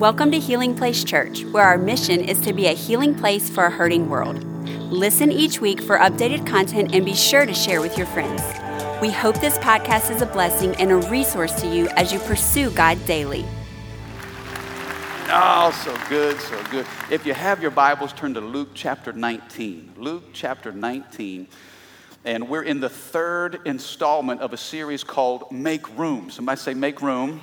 Welcome to Healing Place Church, where our mission is to be a healing place for a hurting world. Listen each week for updated content and be sure to share with your friends. We hope this podcast is a blessing and a resource to you as you pursue God daily. Oh, so good, so good. If you have your Bibles, turn to Luke chapter 19. Luke chapter 19. And we're in the third installment of a series called Make Room. Somebody say, Make Room.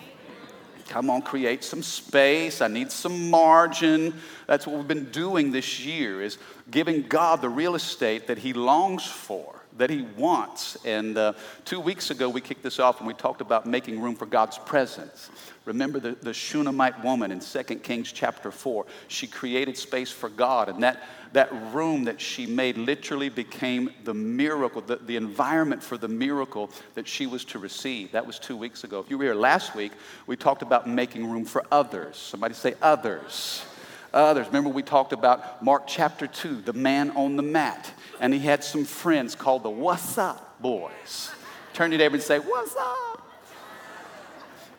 Come on, create some space. I need some margin. That's what we've been doing this year is giving God the real estate that he longs for, that he wants. And uh, two weeks ago, we kicked this off and we talked about making room for God's presence. Remember the, the Shunammite woman in 2 Kings chapter 4. She created space for God, and that, that room that she made literally became the miracle, the, the environment for the miracle that she was to receive. That was two weeks ago. If you were here last week, we talked about making room for others. Somebody say others. Others. Remember, we talked about Mark chapter 2, the man on the mat, and he had some friends called the What's Up Boys. Turn to neighbor and say, What's up?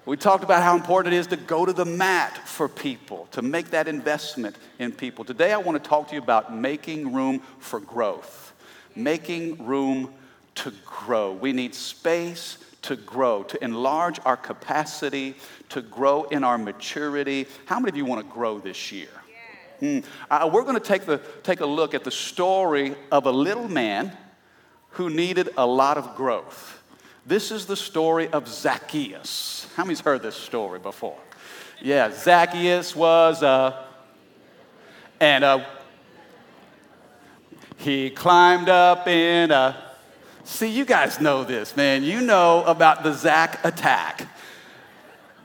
We talked about how important it is to go to the mat for people, to make that investment in people. Today, I want to talk to you about making room for growth, making room to grow. We need space to grow, to enlarge our capacity, to grow in our maturity. How many of you want to grow this year? Mm. Uh, we're going to take, the, take a look at the story of a little man who needed a lot of growth. This is the story of Zacchaeus. How many's heard this story before? Yeah, Zacchaeus was, uh, and uh, he climbed up in, uh, see, you guys know this, man. You know about the Zach attack.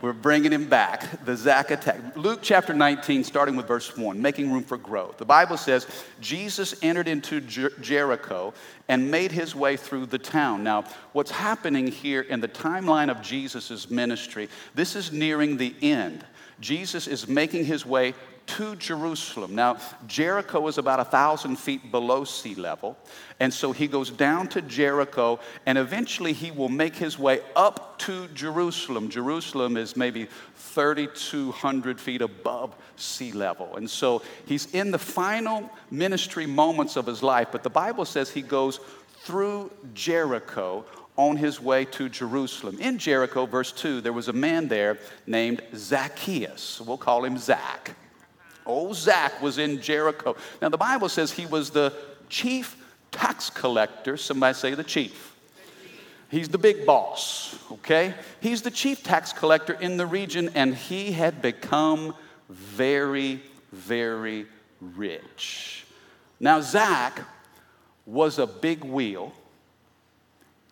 We're bringing him back, the Zach attack. Luke chapter 19, starting with verse 1, making room for growth. The Bible says Jesus entered into Jer- Jericho and made his way through the town. Now, what's happening here in the timeline of Jesus' ministry, this is nearing the end. Jesus is making his way to Jerusalem. Now, Jericho is about a thousand feet below sea level, and so he goes down to Jericho, and eventually he will make his way up to Jerusalem. Jerusalem is maybe 3,200 feet above sea level, and so he's in the final ministry moments of his life, but the Bible says he goes through Jericho on his way to Jerusalem. In Jericho, verse 2, there was a man there named Zacchaeus. We'll call him Zach. Old Zach was in Jericho. Now, the Bible says he was the chief tax collector. Somebody say the chief. He's the big boss, okay? He's the chief tax collector in the region, and he had become very, very rich. Now, Zach was a big wheel,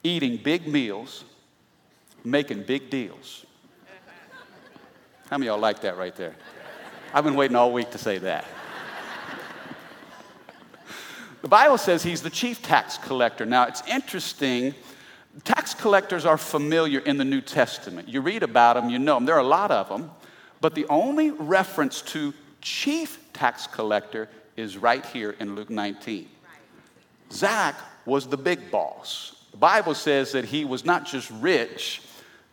eating big meals, making big deals. How many of y'all like that right there? I've been waiting all week to say that. the Bible says he's the chief tax collector. Now, it's interesting. Tax collectors are familiar in the New Testament. You read about them, you know them. There are a lot of them. But the only reference to chief tax collector is right here in Luke 19. Zach was the big boss. The Bible says that he was not just rich,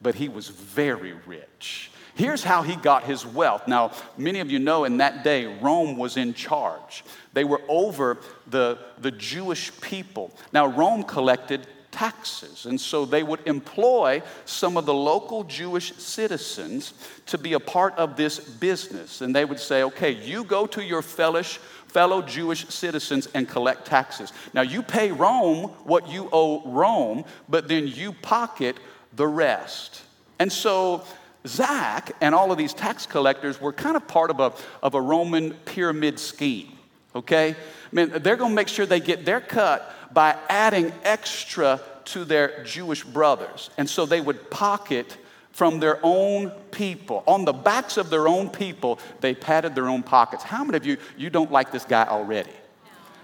but he was very rich. Here's how he got his wealth. Now, many of you know in that day, Rome was in charge. They were over the, the Jewish people. Now, Rome collected taxes, and so they would employ some of the local Jewish citizens to be a part of this business. And they would say, okay, you go to your fellish, fellow Jewish citizens and collect taxes. Now, you pay Rome what you owe Rome, but then you pocket the rest. And so Zach and all of these tax collectors were kind of part of a, of a Roman pyramid scheme, okay? I mean, they're to make sure they get their cut by adding extra to their Jewish brothers. And so they would pocket from their own people. On the backs of their own people, they padded their own pockets. How many of you, you don't like this guy already?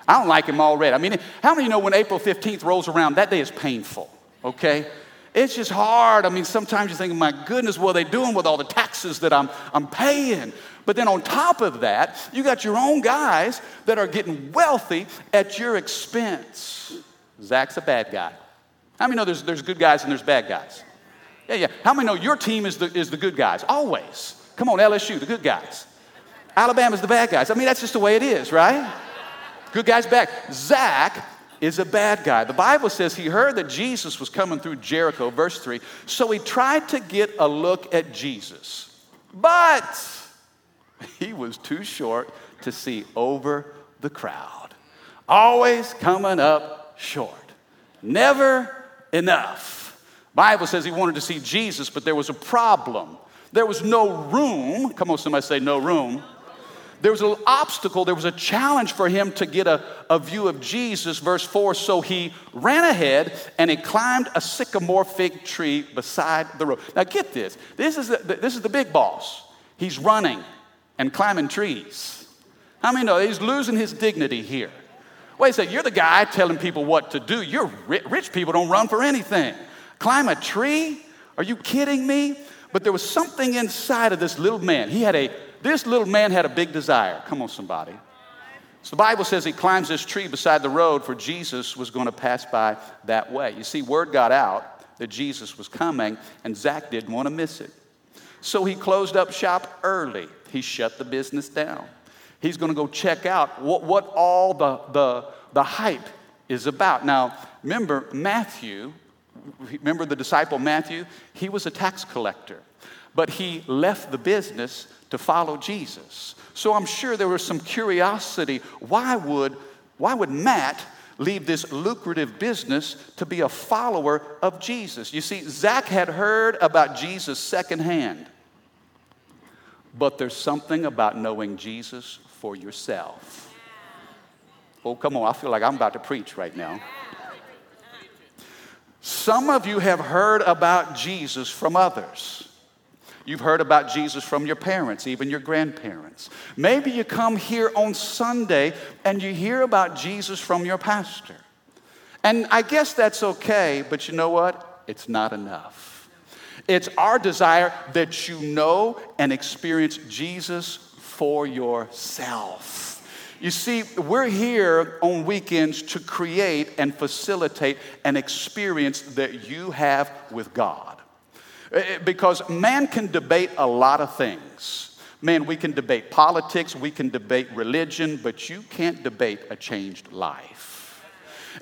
I don't like him already. I mean, how many of you know when April 15th rolls around, that day is painful, okay? It's just hard. I mean, sometimes you think, my goodness, what are they doing with all the taxes that I'm, I'm paying? But then on top of that, you got your own guys that are getting wealthy at your expense. Zach's a bad guy. How many know there's, there's good guys and there's bad guys? Yeah, yeah. How many know your team is the, is the good guys? Always. Come on, LSU, the good guys. Alabama's the bad guys. I mean, that's just the way it is, right? Good guys back. Zach is a bad guy. The Bible says he heard that Jesus was coming through Jericho, verse 3, so he tried to get a look at Jesus. But he was too short to see over the crowd. Always coming up short. Never enough. Bible says he wanted to see Jesus, but there was a problem. There was no room. Come on, somebody say no room there was an obstacle, there was a challenge for him to get a, a view of Jesus. Verse 4 So he ran ahead and he climbed a sycamore fig tree beside the road. Now, get this this is the, this is the big boss. He's running and climbing trees. How many know he's losing his dignity here? Wait a second, you're the guy telling people what to do. You're rich people don't run for anything. Climb a tree? Are you kidding me? But there was something inside of this little man. He had a this little man had a big desire. Come on, somebody. So the Bible says he climbs this tree beside the road, for Jesus was going to pass by that way. You see, word got out that Jesus was coming, and Zach didn't want to miss it. So he closed up shop early. He shut the business down. He's going to go check out what, what all the, the, the hype is about. Now, remember Matthew, remember the disciple Matthew? He was a tax collector, but he left the business to follow Jesus. So I'm sure there was some curiosity. Why would, why would Matt leave this lucrative business to be a follower of Jesus? You see, Zach had heard about Jesus secondhand. But there's something about knowing Jesus for yourself. Oh, come on, I feel like I'm about to preach right now. Some of you have heard about Jesus from others. You've heard about Jesus from your parents, even your grandparents. Maybe you come here on Sunday and you hear about Jesus from your pastor. And I guess that's okay, but you know what? It's not enough. It's our desire that you know and experience Jesus for yourself. You see, we're here on weekends to create and facilitate an experience that you have with God. Eh, eh, because man can debate a lot of things. Man, we can debate politics, we can debate religion, but you can't debate a changed life.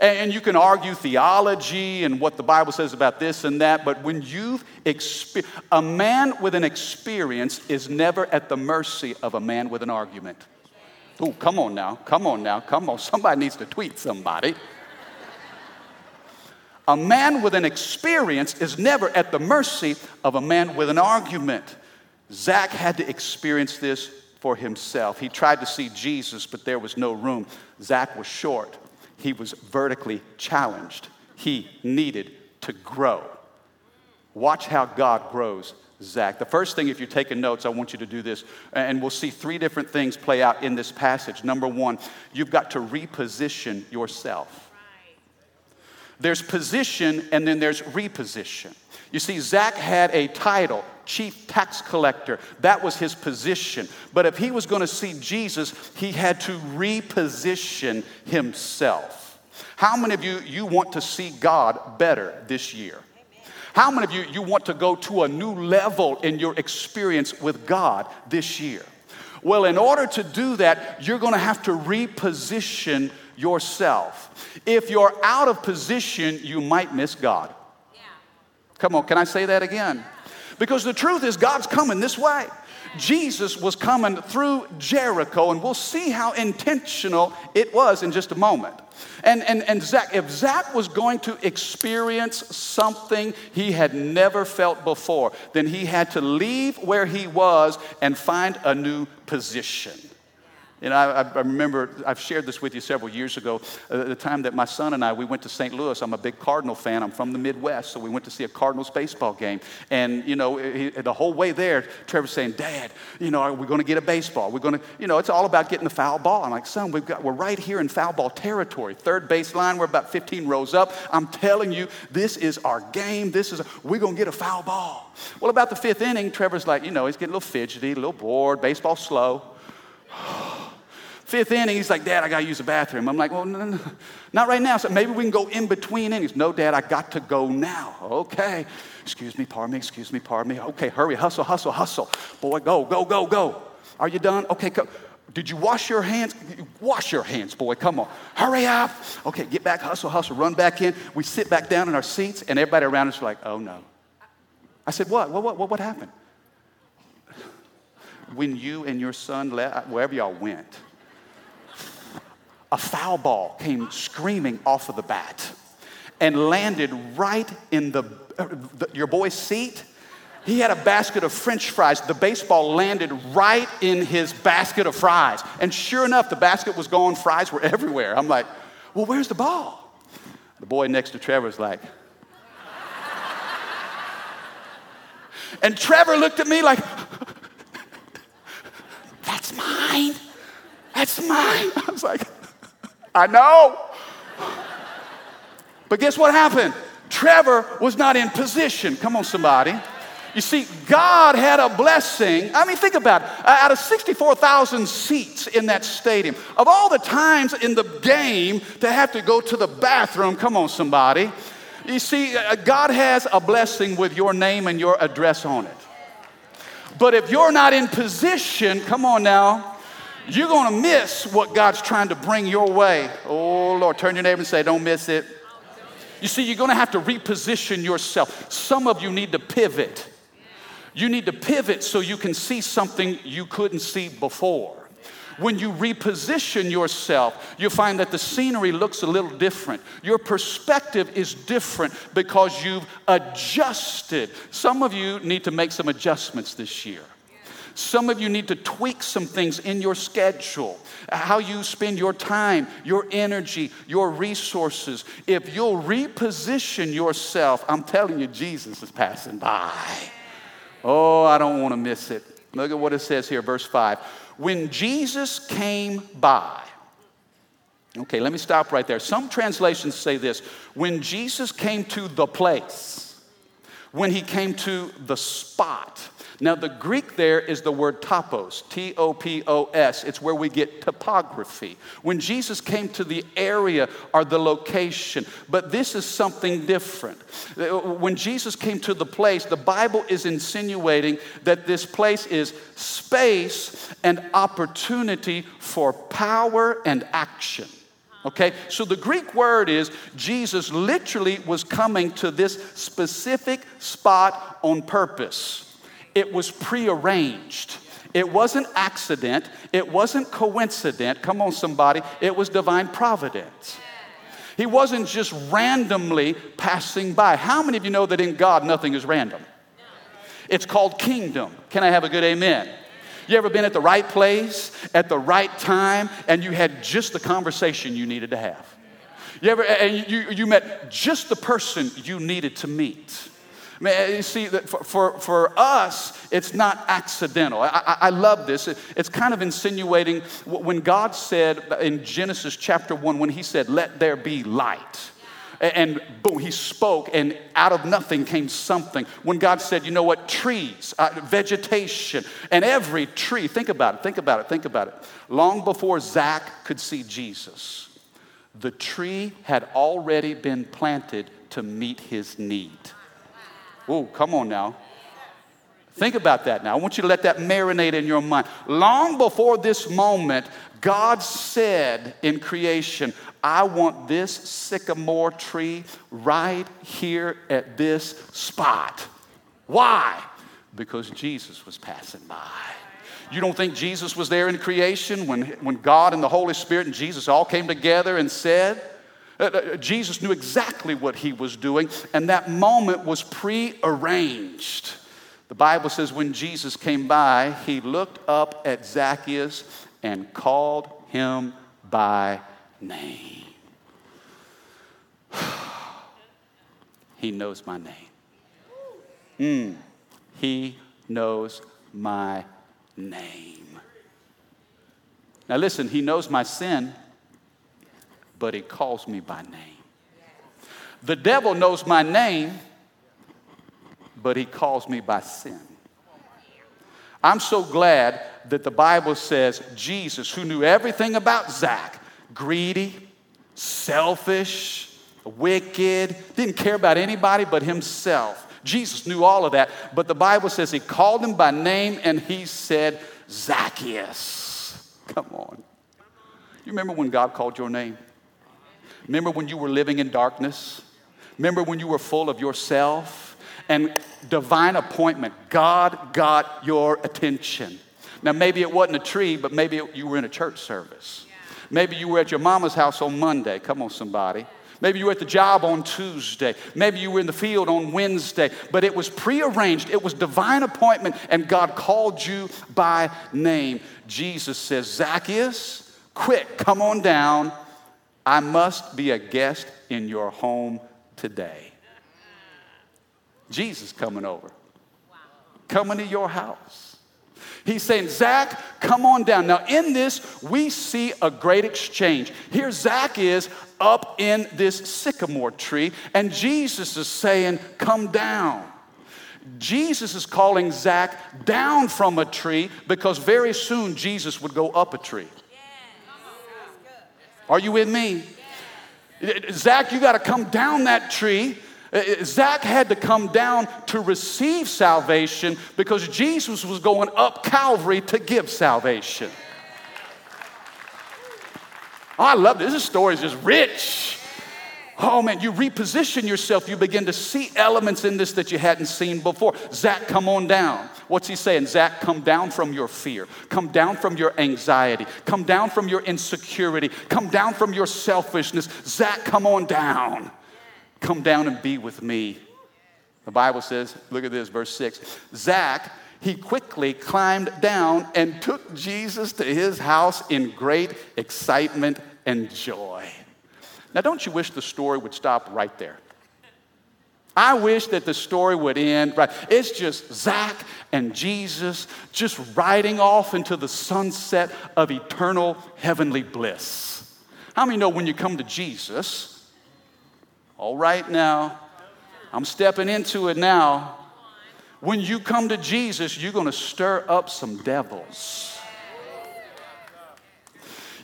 And you can argue theology and what the Bible says about this and that, but when you've experienced, a man with an experience is never at the mercy of a man with an argument. Oh, come on now, come on now, come on. Somebody needs to tweet somebody. A man with an experience is never at the mercy of a man with an argument. Zach had to experience this for himself. He tried to see Jesus, but there was no room. Zach was short, he was vertically challenged. He needed to grow. Watch how God grows Zach. The first thing, if you're taking notes, I want you to do this, and we'll see three different things play out in this passage. Number one, you've got to reposition yourself. There's position and then there's reposition. You see, Zach had a title, chief tax collector. That was his position. But if he was going to see Jesus, he had to reposition himself. How many of you you want to see God better this year? How many of you you want to go to a new level in your experience with God this year? Well, in order to do that, you're going to have to reposition yourself. If you're out of position, you might miss God. Yeah. Come on, can I say that again? Because the truth is, God's coming this way. Jesus was coming through Jericho, and we'll see how intentional it was in just a moment. And, and, and Zach, if Zach was going to experience something he had never felt before, then he had to leave where he was and find a new position. And I, I, remember, I've shared this with you several years ago, uh, the time that my son and I, we went to St. Louis. I'm a big Cardinal fan. I'm from the Midwest, so we went to see a Cardinals baseball game. And, you know, he, the whole way there, Trevor's saying, Dad, you know, are we going to get a baseball? We're going to, you know, it's all about getting the foul ball. I'm like, son, we've got, we're right here in foul ball territory. Third baseline, we're about 15 rows up. I'm telling you, this is our game. This is, a, we're going to get a foul ball. Well, about the fifth inning, Trevor's like, you know, he's getting a little fidgety, a little bored, baseball slow. Fifth inning, he's like, Dad, I got to use the bathroom. I'm like, Well, no, no, not right now. So maybe we can go in between innings. No, Dad, I got to go now. Okay. Excuse me, pardon me, excuse me, pardon me. Okay, hurry, hustle, hustle, hustle. Boy, go, go, go, go. Are you done? Okay, go. Did you wash your hands? Wash your hands, boy. Come on. Hurry up. Okay, get back, hustle, hustle, run back in. We sit back down in our seats, and everybody around us is like, oh no. I said, what? What, what, what, what happened? When you and your son left, wherever y'all went, a foul ball came screaming off of the bat and landed right in the, uh, the your boy's seat he had a basket of french fries. The baseball landed right in his basket of fries. And sure enough, the basket was gone, fries were everywhere. I'm like, well, where's the ball? The boy next to Trevor was like, and Trevor looked at me like, that's mine. That's mine. I was like, I know. But guess what happened? Trevor was not in position. Come on, somebody. You see, God had a blessing. I mean, think about it. Out of 64,000 seats in that stadium, of all the times in the game to have to go to the bathroom, come on, somebody. You see, uh, God has a blessing with your name and your address on it. But if you're not in position, come on now, you're going to miss what God's trying to bring your way. Oh, Lord, turn your neighbor and say, Don't miss it. You see, you're going to have to reposition yourself. Some of you need to pivot. You need to pivot so you can see something you couldn't see before. When you reposition yourself, you find that the scenery looks a little different. Your perspective is different because you've adjusted. Some of you need to make some adjustments this year. Some of you need to tweak some things in your schedule, how you spend your time, your energy, your resources. If you'll reposition yourself, I'm telling you, Jesus is passing by. Oh, I don't want to miss it. Look at what it says here, verse 5. When Jesus came by, okay, let me stop right there. Some translations say this when Jesus came to the place, when he came to the spot, now, the Greek there is the word topos, T O P O S. It's where we get topography. When Jesus came to the area or the location, but this is something different. When Jesus came to the place, the Bible is insinuating that this place is space and opportunity for power and action. Okay, so the Greek word is Jesus literally was coming to this specific spot on purpose. It was prearranged. It wasn't accident. It wasn't coincident. Come on, somebody. It was divine providence. He wasn't just randomly passing by. How many of you know that in God nothing is random? It's called kingdom. Can I have a good amen? You ever been at the right place at the right time and you had just the conversation you needed to have? You ever and you, you met just the person you needed to meet? Man, you see, that for, for, for us, it's not accidental. I, I, I love this. It, it's kind of insinuating when God said in Genesis chapter 1, when He said, Let there be light and boom, he spoke, and out of nothing came something. When God said, you know what, trees, uh, vegetation, and every tree, think about it, think about it, think about it. Long before Zach could see Jesus, the tree had already been planted to meet his need. Oh, come on now. Think about that now. I want you to let that marinate in your mind. Long before this moment, God said in creation, I want this sycamore tree right here at this spot. Why? Because Jesus was passing by. You don't think Jesus was there in creation when, when God and the Holy Spirit and Jesus all came together and said, uh, uh, Jesus knew exactly what he was doing, and that moment was prearranged. The Bible says when Jesus came by, he looked up at Zacchaeus and called him by name. he knows my name. Mm, he knows my name. Now, listen, he knows my sin but he calls me by name. The devil knows my name, but he calls me by sin. I'm so glad that the Bible says Jesus, who knew everything about Zach, greedy, selfish, wicked, didn't care about anybody but himself. Jesus knew all of that, but the Bible says he called him by name and he said, Zacchaeus. Come on. You remember when God called your name? Remember when you were living in darkness? Remember when you were full of yourself? And divine appointment, God got your attention. Now, maybe it wasn't a tree, but maybe you were in a church service. Maybe you were at your mama's house on Monday. Come on, somebody. Maybe you were at the job on Tuesday. Maybe you were in the field on Wednesday. But it was prearranged, it was divine appointment, and God called you by name. Jesus says, Zacchaeus, quick, come on down. I must be a guest in your home today. Jesus coming over, coming to your house. He's saying, Zach, come on down. Now, in this, we see a great exchange. Here, Zach is up in this sycamore tree, and Jesus is saying, Come down. Jesus is calling Zach down from a tree because very soon Jesus would go up a tree. Are you with me? Zach, you got to come down that tree uh, uh, Zach had to come down to receive salvation because Jesus was going up Calvary to give salvation. I love this. This story is just rich. Oh man, you reposition yourself. You begin to see elements in this that you hadn't seen before. Zach, come on down. What's he saying? Zach, come down from your fear. Come down from your anxiety. Come down from your insecurity. Come down from your selfishness. Zach, come on down. Come down and be with me. The Bible says, look at this, verse 6. Zach, he quickly climbed down and took Jesus to his house in great excitement and joy. Now, don't you wish the story would stop right there? I wish that the story would end right. It's just Zach and Jesus just riding off into the sunset of eternal heavenly bliss. How many know when you come to Jesus, all right now, I'm stepping into it now. When you come to Jesus, you're going to stir up some devils.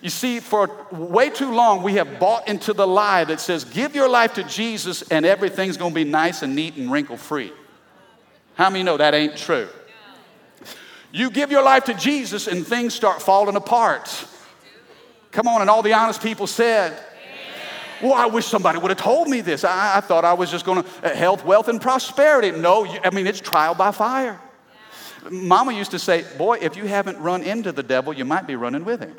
You see, for way too long, we have bought into the lie that says, give your life to Jesus and everything's going to be nice and neat and wrinkle free. How many know that ain't true? You give your life to Jesus and things start falling apart. Come on, and all the honest people said, well, I wish somebody would have told me this. I, I thought I was just going to uh, health, wealth, and prosperity. No, you, I mean, it's trial by fire. Mama used to say, Boy, if you haven't run into the devil, you might be running with him.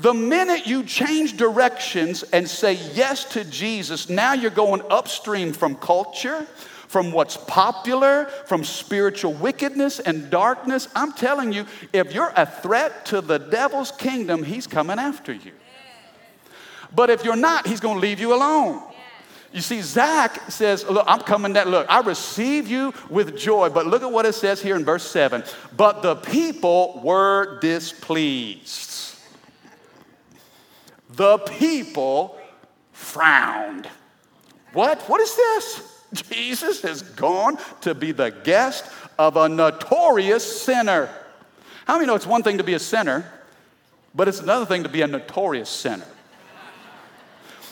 The minute you change directions and say yes to Jesus, now you're going upstream from culture, from what's popular, from spiritual wickedness and darkness. I'm telling you, if you're a threat to the devil's kingdom, he's coming after you. But if you're not, he's going to leave you alone. You see, Zach says, Look, I'm coming down. Look, I receive you with joy. But look at what it says here in verse 7. But the people were displeased. The people frowned. What? What is this? Jesus has gone to be the guest of a notorious sinner. How many know it's one thing to be a sinner, but it's another thing to be a notorious sinner?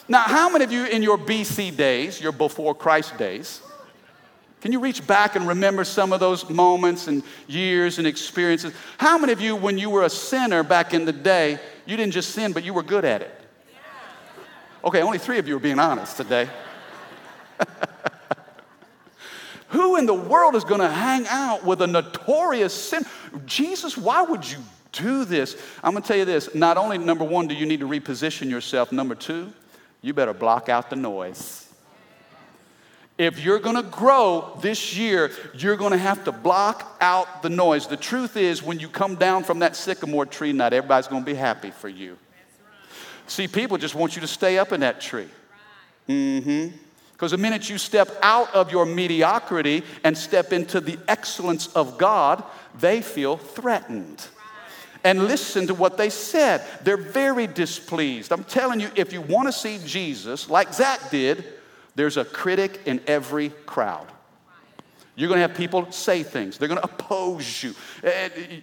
Now, how many of you in your BC days, your before Christ days, can you reach back and remember some of those moments and years and experiences? How many of you, when you were a sinner back in the day, you didn't just sin, but you were good at it? Okay, only three of you are being honest today. Who in the world is going to hang out with a notorious sin? Jesus, why would you do this? I'm going to tell you this. Not only, number one, do you need to reposition yourself, number two, you better block out the noise. If you're gonna grow this year, you're gonna have to block out the noise. The truth is, when you come down from that sycamore tree, not everybody's gonna be happy for you. See, people just want you to stay up in that tree. Mm hmm. Because the minute you step out of your mediocrity and step into the excellence of God, they feel threatened and listen to what they said. They're very displeased. I'm telling you, if you want to see Jesus like Zach did, there's a critic in every crowd. You're going to have people say things. They're going to oppose you.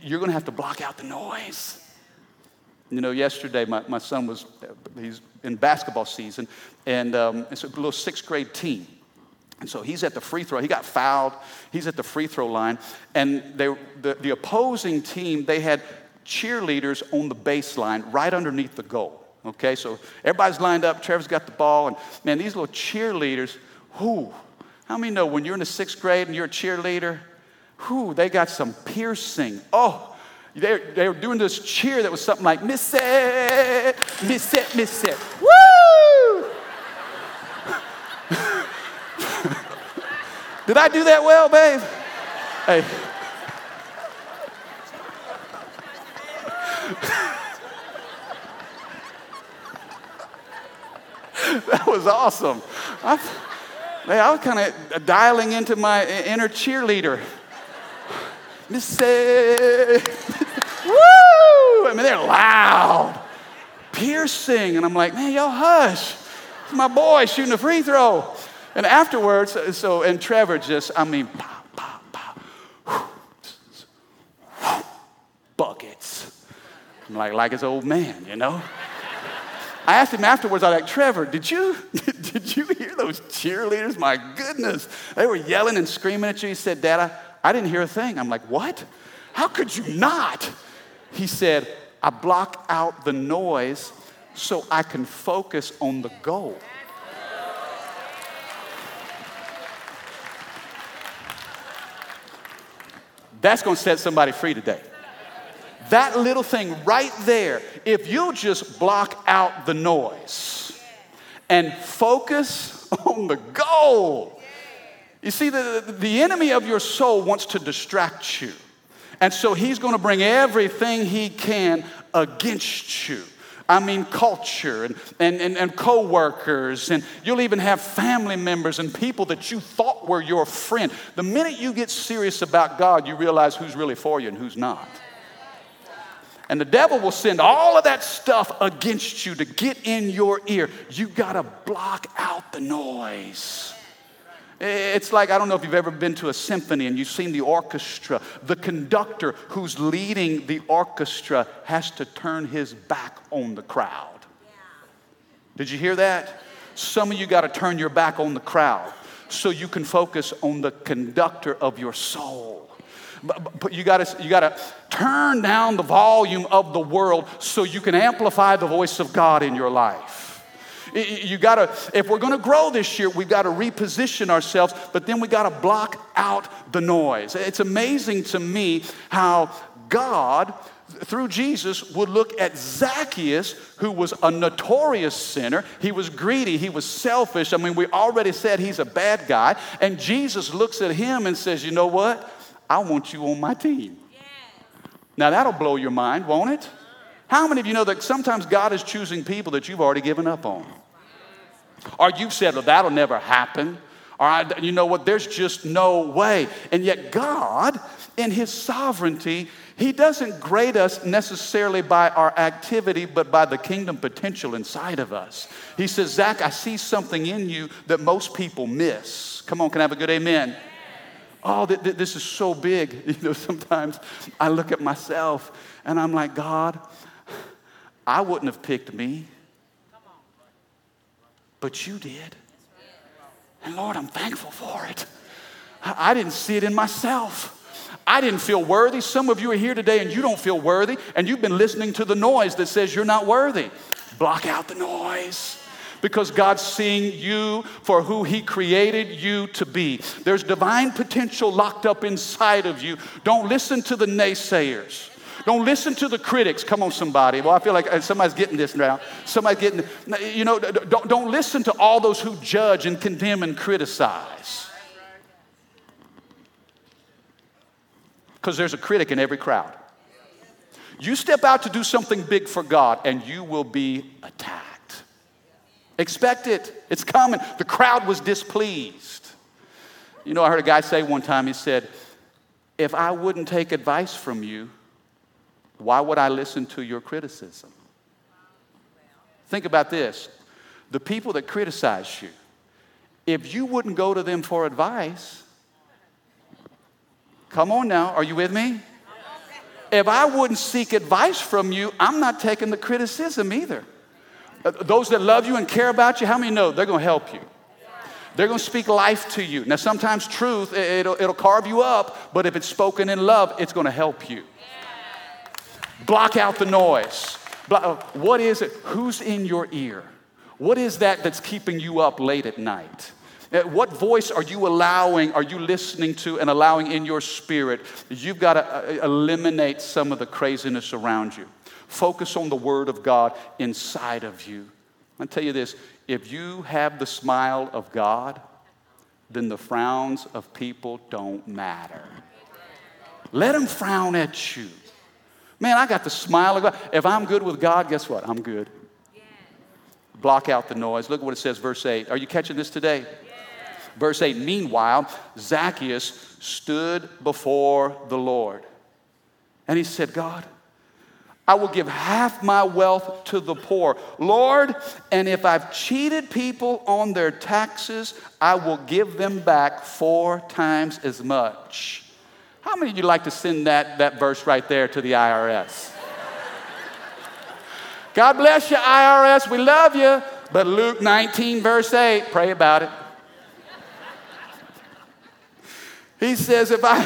You're going to have to block out the noise. You know, yesterday my, my son was, he's in basketball season, and um, it's a little sixth grade team. And so he's at the free throw. He got fouled. He's at the free throw line. And they, the, the opposing team, they had cheerleaders on the baseline right underneath the goal. Okay, so everybody's lined up. Trevor's got the ball. And man, these little cheerleaders, whoo, how many know when you're in the sixth grade and you're a cheerleader, whoo, they got some piercing. Oh, they, they were doing this cheer that was something like, Miss it, Miss it, Miss it. Woo! Did I do that well, babe? Hey. that was awesome. I, man, I was kind of dialing into my inner cheerleader. Miss Woo! I mean, they're loud, piercing. And I'm like, man, y'all hush. It's my boy shooting a free throw. And afterwards, so, and Trevor just, I mean, pop, pop, pop. Buckets. I'm like, like his old man, you know? I asked him afterwards, I was like, Trevor, did you, did you hear those cheerleaders? My goodness. They were yelling and screaming at you. He said, Dad, I, I didn't hear a thing. I'm like, what? How could you not? He said, I block out the noise so I can focus on the goal. That's going to set somebody free today. That little thing right there, if you'll just block out the noise and focus on the goal. You see, the, the enemy of your soul wants to distract you. And so he's going to bring everything he can against you. I mean, culture and, and, and, and co workers, and you'll even have family members and people that you thought were your friend. The minute you get serious about God, you realize who's really for you and who's not. And the devil will send all of that stuff against you to get in your ear. You got to block out the noise. It's like, I don't know if you've ever been to a symphony and you've seen the orchestra. The conductor who's leading the orchestra has to turn his back on the crowd. Did you hear that? Some of you got to turn your back on the crowd so you can focus on the conductor of your soul. But, but you got to you got to turn down the volume of the world so you can amplify the voice of God in your life. You got to, if we're going to grow this year, we've got to reposition ourselves, but then we got to block out the noise. It's amazing to me how God, through Jesus, would look at Zacchaeus, who was a notorious sinner. He was greedy, he was selfish. I mean, we already said he's a bad guy. And Jesus looks at him and says, You know what? I want you on my team. Now, that'll blow your mind, won't it? How many of you know that sometimes God is choosing people that you've already given up on? Or you've said, well, that'll never happen. Or you know what, there's just no way. And yet, God, in His sovereignty, He doesn't grade us necessarily by our activity, but by the kingdom potential inside of us. He says, Zach, I see something in you that most people miss. Come on, can I have a good amen? Oh, th- th- this is so big. You know, sometimes I look at myself and I'm like, God, I wouldn't have picked me but you did. And Lord, I'm thankful for it. I didn't see it in myself. I didn't feel worthy. Some of you are here today and you don't feel worthy, and you've been listening to the noise that says you're not worthy. Block out the noise because God's seeing you for who He created you to be. There's divine potential locked up inside of you. Don't listen to the naysayers. Don't listen to the critics. Come on, somebody. Well, I feel like uh, somebody's getting this now. Somebody's getting, you know, don't, don't listen to all those who judge and condemn and criticize. Because there's a critic in every crowd. You step out to do something big for God and you will be attacked. Expect it, it's coming. The crowd was displeased. You know, I heard a guy say one time, he said, If I wouldn't take advice from you, why would I listen to your criticism? Think about this the people that criticize you, if you wouldn't go to them for advice, Come on now, are you with me? If I wouldn't seek advice from you, I'm not taking the criticism either. Uh, those that love you and care about you, how many know they're to help you? They're to speak life to you. Now, sometimes truth, it'll, it'll carve you up, but if it's spoken in love, it's to help you. Block out the noise. Uh, what is it? Who's in your ear? What is that that's keeping you up late at night? Uh, what voice are you allowing, are you listening to and allowing in your spirit? You've got to uh, eliminate some of the craziness around you. Focus on the Word of God inside of you. I'll tell you this if you have the smile of God, then the frowns of people don't matter. Let them frown at you. Man, I got the smile of God. If I'm good with God, guess what? I'm good. Block out the noise. Look at what it says, verse 8. Are you catching this today? Verse 8 Meanwhile, Zacchaeus stood before the Lord. And he said, God, I will give half my wealth to the poor. Lord, and if I've cheated people on their taxes, I will give them back four times as much. How many of you like to send that, that verse right there to the IRS? God bless you, IRS. We love you. But Luke 19, verse 8, pray about it. He says, if I.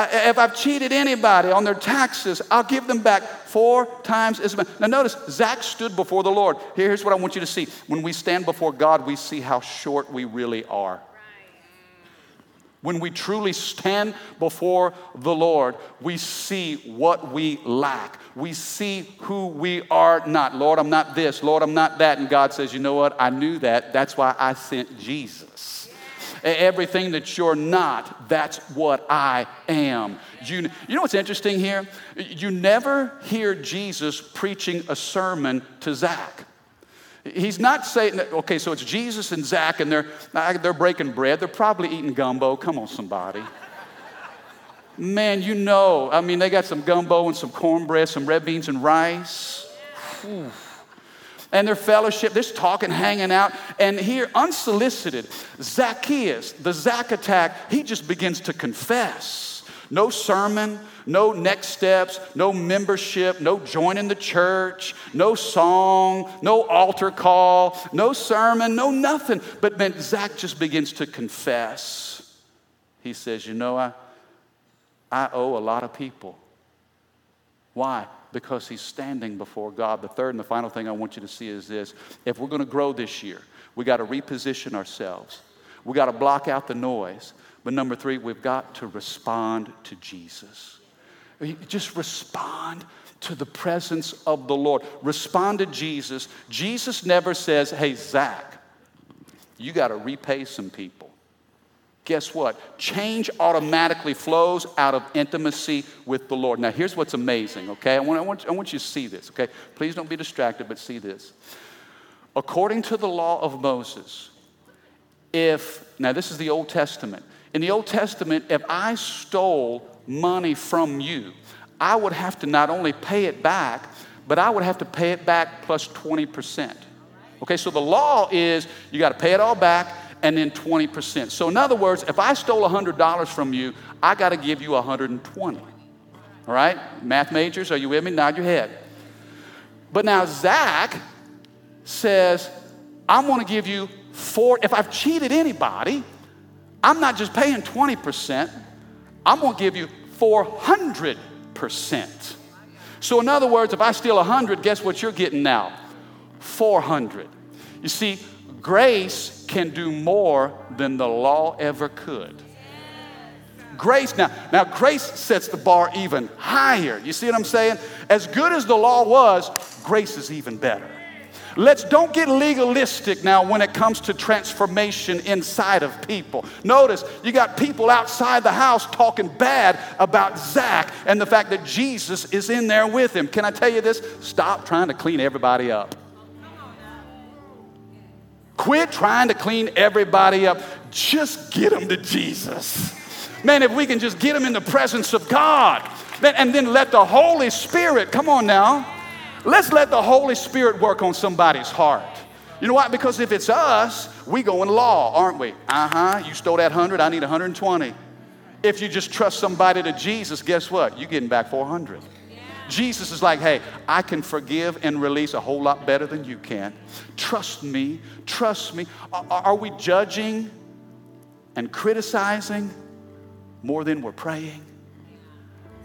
If I've cheated anybody on their taxes, I'll give them back four times as much. Now, notice, Zach stood before the Lord. Here's what I want you to see. When we stand before God, we see how short we really are. When we truly stand before the Lord, we see what we lack. We see who we are not. Lord, I'm not this. Lord, I'm not that. And God says, You know what? I knew that. That's why I sent Jesus. Everything that you're not, that's what I am. You, you know what's interesting here? You never hear Jesus preaching a sermon to Zach. He's not saying, okay, so it's Jesus and Zach, and they're, ah, they're breaking bread. They're probably eating gumbo. Come on, somebody. Man, you know, I mean, they got some gumbo and some cornbread, some red beans and rice. And their fellowship, they're talking, hanging out. And here, unsolicited, Zacchaeus, the Zach attack, he just begins to confess. No sermon, no next steps, no membership, no joining the church, no song, no altar call, no sermon, no nothing. But then Zach just begins to confess. He says, You know, I, I owe a lot of people. Why? because he's standing before God. The third and the final thing I want you to see is this if we're going to grow this year, we got to reposition ourselves, we got to block out the noise. But number three, we've got to respond to Jesus. Just respond to the presence of the Lord. Respond to Jesus. Jesus never says, Hey, Zach, you got to repay some people guess what? Change automatically flows out of intimacy with the Lord. Now, here's what's amazing, okay? I want, I, want, I want you to see this, okay? Please don't be distracted, but see this. According to the law of Moses, if, now this is the Old Testament. In the Old Testament, if I stole money from you, I would have to not only pay it back, but I would have to pay it back plus 20%. Okay, so the law is you got to pay it all back and then 20%. So, in other words, if I stole $100 from you, I got to give you 120. All right? Math majors, are you with me? Nod your head. But now Zach says, I'm going to give you four. If I've cheated anybody, I'm not just paying 20%, I'm to give you 400%. So, in other words, if I steal 100, guess what you're getting now? 400. You see, grace can do more than the law ever could. Grace now, now grace sets the bar even higher. You see what I'm saying? As good as the law was, grace is even better. Let's don't get legalistic now when it comes to transformation inside of people. Notice you got people outside the house talking bad about Zach and the fact that Jesus is in there with him. Can I tell you this? Stop trying to clean everybody up. Quit trying to clean everybody up. Just get them to Jesus. Man, if we can just get them in the presence of God, man, and then let the Holy Spirit, come on now, let's let the Holy Spirit work on somebody's heart. You know what? Because if it's us, we go in law, aren't we? Uh huh. You stole that 100, I need 120. If you just trust somebody to Jesus, guess what? You're getting back 400. Jesus is like, hey, I can forgive and release a whole lot better than you can. Trust me, trust me. Are, are we judging and criticizing more than we're praying?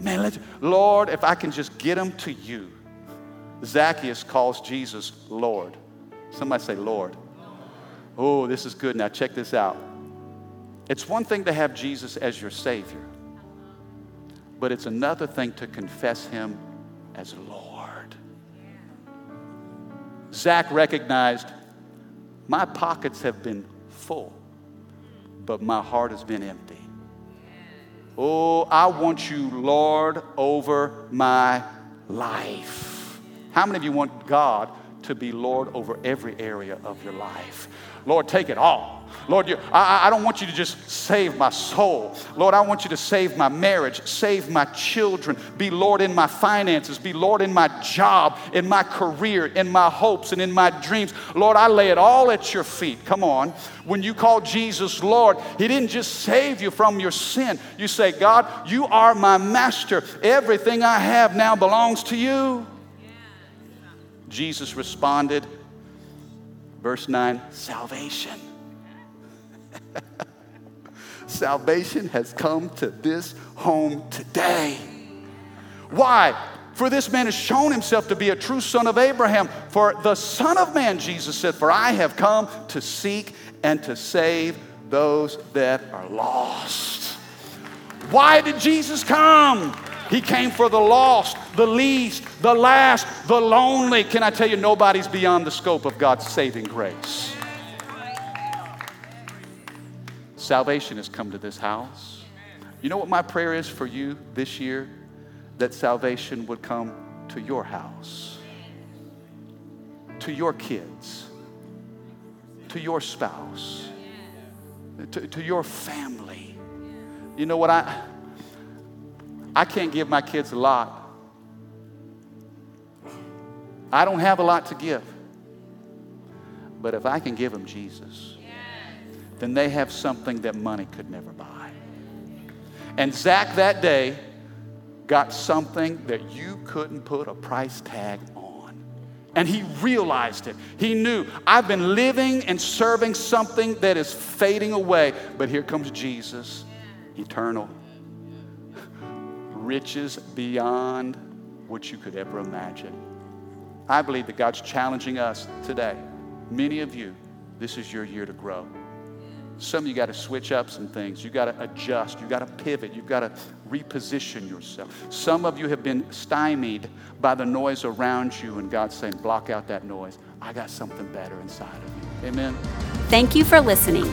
Man, let's, Lord, if I can just get them to you. Zacchaeus calls Jesus Lord. Somebody say, Lord. Oh, this is good. Now, check this out. It's one thing to have Jesus as your Savior, but it's another thing to confess Him as Lord. Zach recognized my pockets have been full, but my heart has been empty. Oh, I want you, Lord, over my life. How many of you want God to be Lord over every area of your life? Lord, take it all. Lord, you, I, I don't want you to just save my soul. Lord, I want you to save my marriage, save my children, be Lord in my finances, be Lord in my job, in my career, in my hopes, and in my dreams. Lord, I lay it all at your feet. Come on. When you call Jesus Lord, He didn't just save you from your sin. You say, God, you are my master. Everything I have now belongs to you. Jesus responded, verse 9, salvation. Salvation has come to this home today. Why? For this man has shown himself to be a true son of Abraham. For the Son of Man, Jesus said, For I have come to seek and to save those that are lost. Why did Jesus come? He came for the lost, the least, the last, the lonely. Can I tell you, nobody's beyond the scope of God's saving grace. Salvation has come to this house. You know what my prayer is for you this year? That salvation would come to your house, to your kids, to your spouse, to, to your family. You know what? I, I can't give my kids a lot. I don't have a lot to give. But if I can give them Jesus, then they have something that money could never buy. And Zach that day got something that you couldn't put a price tag on. And he realized it. He knew, I've been living and serving something that is fading away, but here comes Jesus, eternal, riches beyond what you could ever imagine. I believe that God's challenging us today. Many of you, this is your year to grow. Some of you got to switch up some things. You got to adjust. You got to pivot. You've got to reposition yourself. Some of you have been stymied by the noise around you, and God's saying, block out that noise. I got something better inside of you. Amen. Thank you for listening.